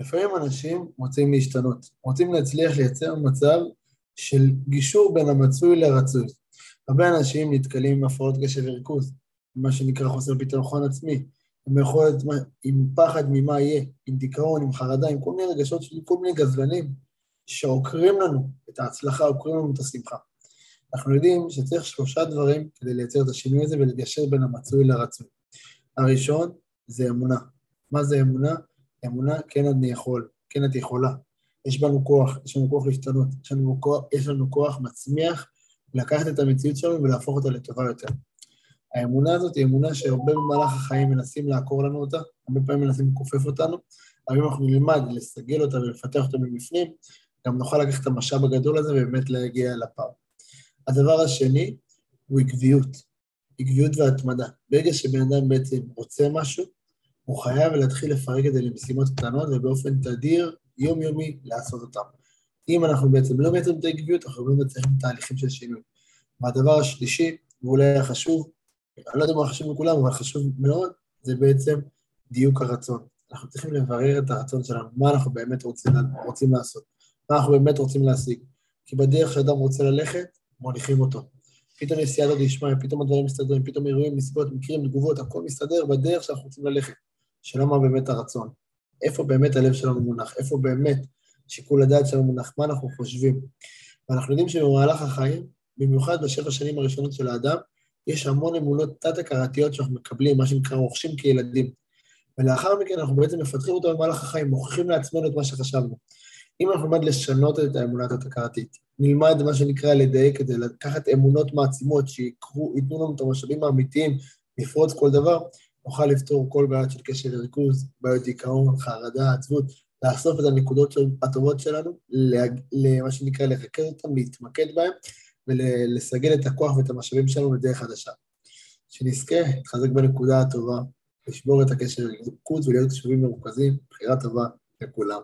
לפעמים אנשים רוצים להשתנות, רוצים להצליח לייצר מצב של גישור בין המצוי לרצוי. הרבה אנשים נתקלים עם הפרעות קשב וריכוז, מה שנקרא חוסר ביטחון עצמי, עם יכולת, עם פחד ממה יהיה, עם דיכאון, עם חרדה, עם כל מיני רגשות של כל מיני גזלנים שעוקרים לנו את ההצלחה, עוקרים לנו את השמחה. אנחנו יודעים שצריך שלושה דברים כדי לייצר את השינוי הזה ולגשר בין המצוי לרצוי. הראשון זה אמונה. מה זה אמונה? אמונה, כן אני יכול, כן את יכולה. יש בנו כוח, יש לנו כוח להשתנות, יש לנו כוח, יש לנו כוח מצמיח לקחת את המציאות שלנו ולהפוך אותה לטובה יותר. האמונה הזאת היא אמונה שהרבה במהלך החיים מנסים לעקור לנו אותה, הרבה פעמים מנסים לכופף אותנו, אבל אם אנחנו נלמד לסגל אותה ולפתח אותה מבפנים, גם נוכל לקחת את המשאב הגדול הזה ובאמת להגיע לפער. הדבר השני הוא עקביות, עקביות והתמדה. ברגע שבן אדם בעצם רוצה משהו, הוא חייב להתחיל לפרק את זה למשימות קטנות ובאופן תדיר, יומיומי, לעשות אותן. אם אנחנו בעצם לא מייצרים את העקביות, אנחנו לא מצליחים תהליכים של שינוי. והדבר השלישי, ואולי החשוב, אני לא יודע מה חשוב לכולם, אבל חשוב מאוד, זה בעצם דיוק הרצון. אנחנו צריכים לברר את הרצון שלנו, מה אנחנו באמת רוצים, רוצים לעשות, מה אנחנו באמת רוצים להשיג. כי בדרך שאדם רוצה ללכת, מוליכים אותו. פתאום יש סייעתא דשמיא, פתאום הדברים מסתדרים, פתאום אירועים, נסיבות, מקרים, תגובות, הכל מסתדר בדרך שאנחנו רוצים ללכת. שאלה מה באמת הרצון. איפה באמת הלב שלנו מונח, איפה באמת שיקול הדעת שלנו מונח, מה אנחנו חושבים. ואנחנו יודעים שבמהלך החיים, במיוחד בשבע שנים הראשונות של האדם, יש המון אמונות תת-הכרתיות שאנחנו מקבלים, מה שנקרא רוכשים כילדים. ולאחר מכן אנחנו בעצם מפתחים אותם במהלך החיים, מוכיחים לעצמנו את מה שחשבנו. אם אנחנו נלמד לשנות את האמונה התת-הכרתית, נלמד מה שנקרא לדייק כדי לקחת אמונות מעצימות שייתנו לנו את המשאבים האמיתיים לפרוץ כל דבר, נוכל לפתור כל בעיות של קשר לריכוז, בעיות דיכאון, חרדה, עצבות, לאסוף את הנקודות הטובות שלנו, למה שנקרא לרכז אותן, להתמקד בהן, ולסגל את הכוח ואת המשאבים שלנו לדרך חדשה. שנזכה להתחזק בנקודה הטובה, לשבור את הקשר לריכוז ולהיות קשובים מרוכזים, בחירה טובה לכולם.